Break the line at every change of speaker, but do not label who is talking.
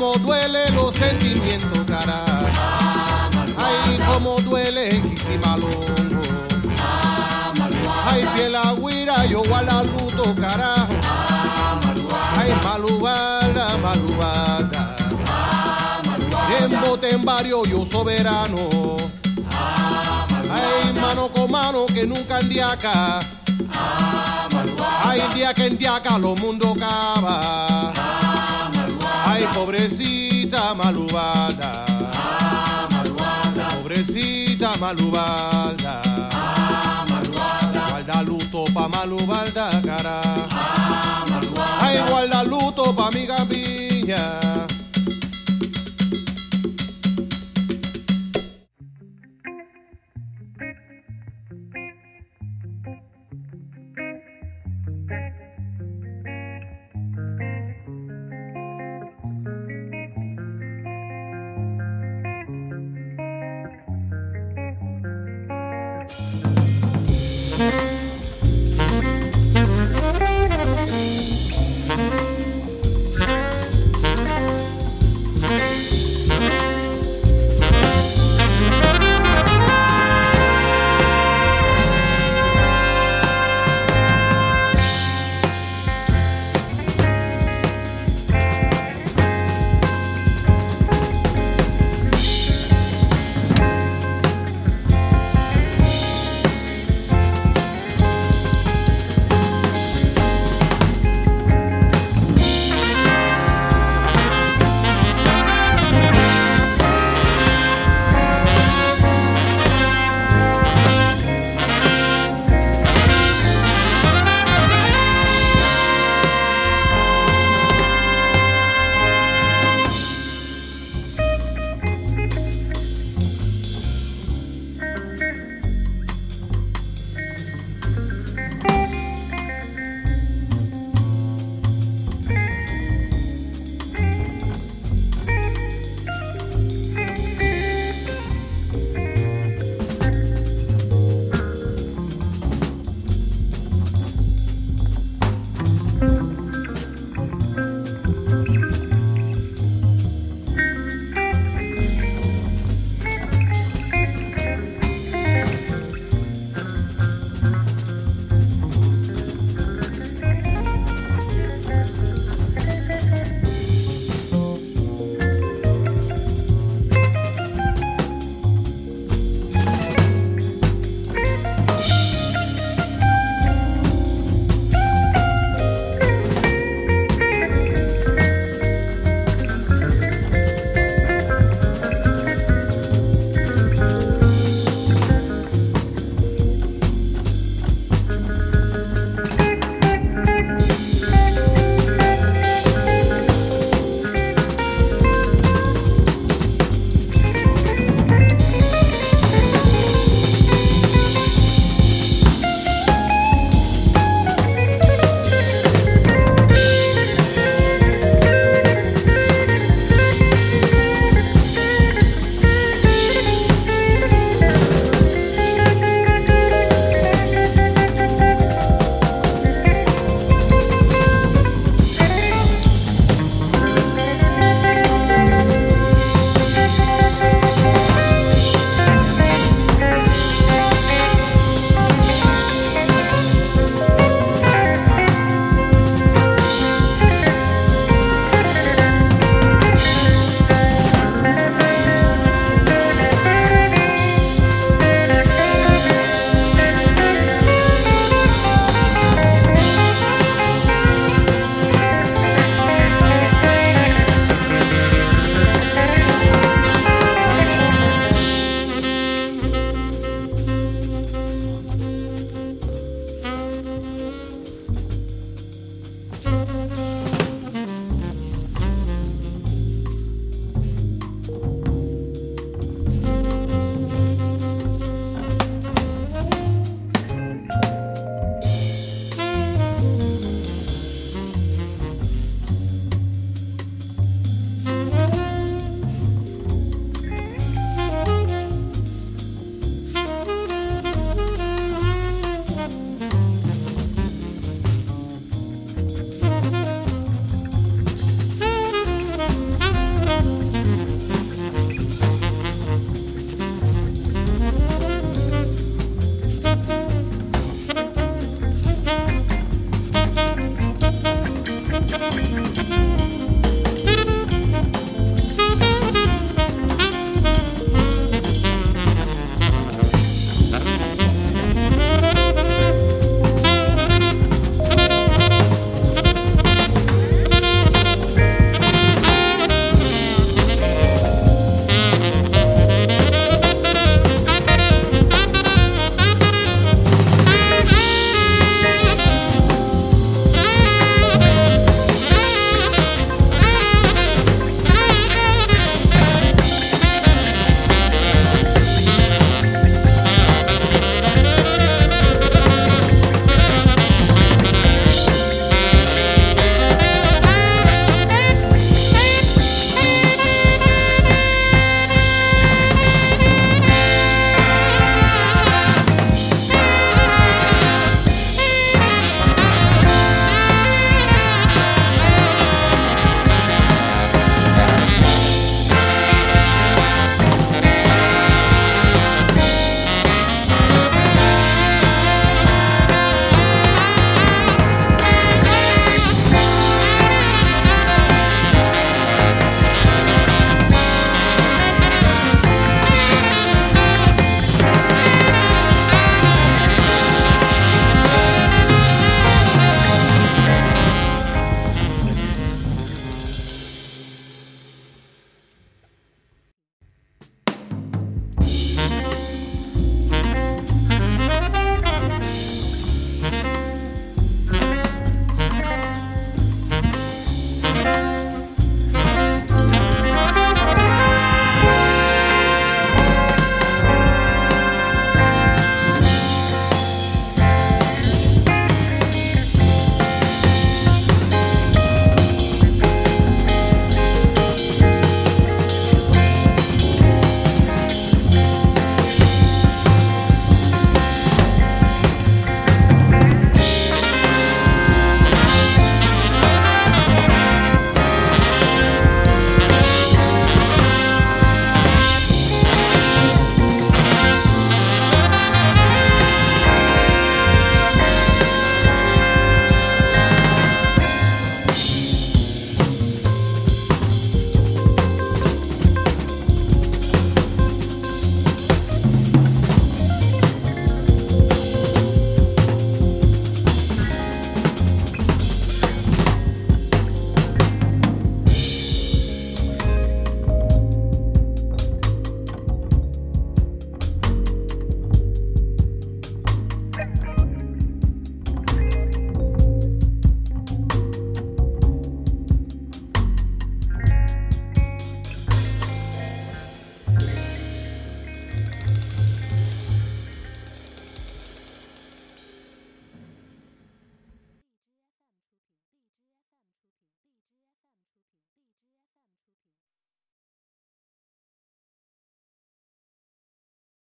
cómo duele los sentimientos, cara. Ay, cómo duele Quisimalongo. Ay, piel agüira, yo guarda luto, carajo. Ay. En bote en barrio, yo soberano. Ay, mano con mano, que nunca andiaca. Ay, día que endiaca, lo mundo cava. Ay, pobrecita malubalda. Pobrecita malubalda. Guarda luto pa malubalda, cara. Ay, guarda luto pa mi gambiña.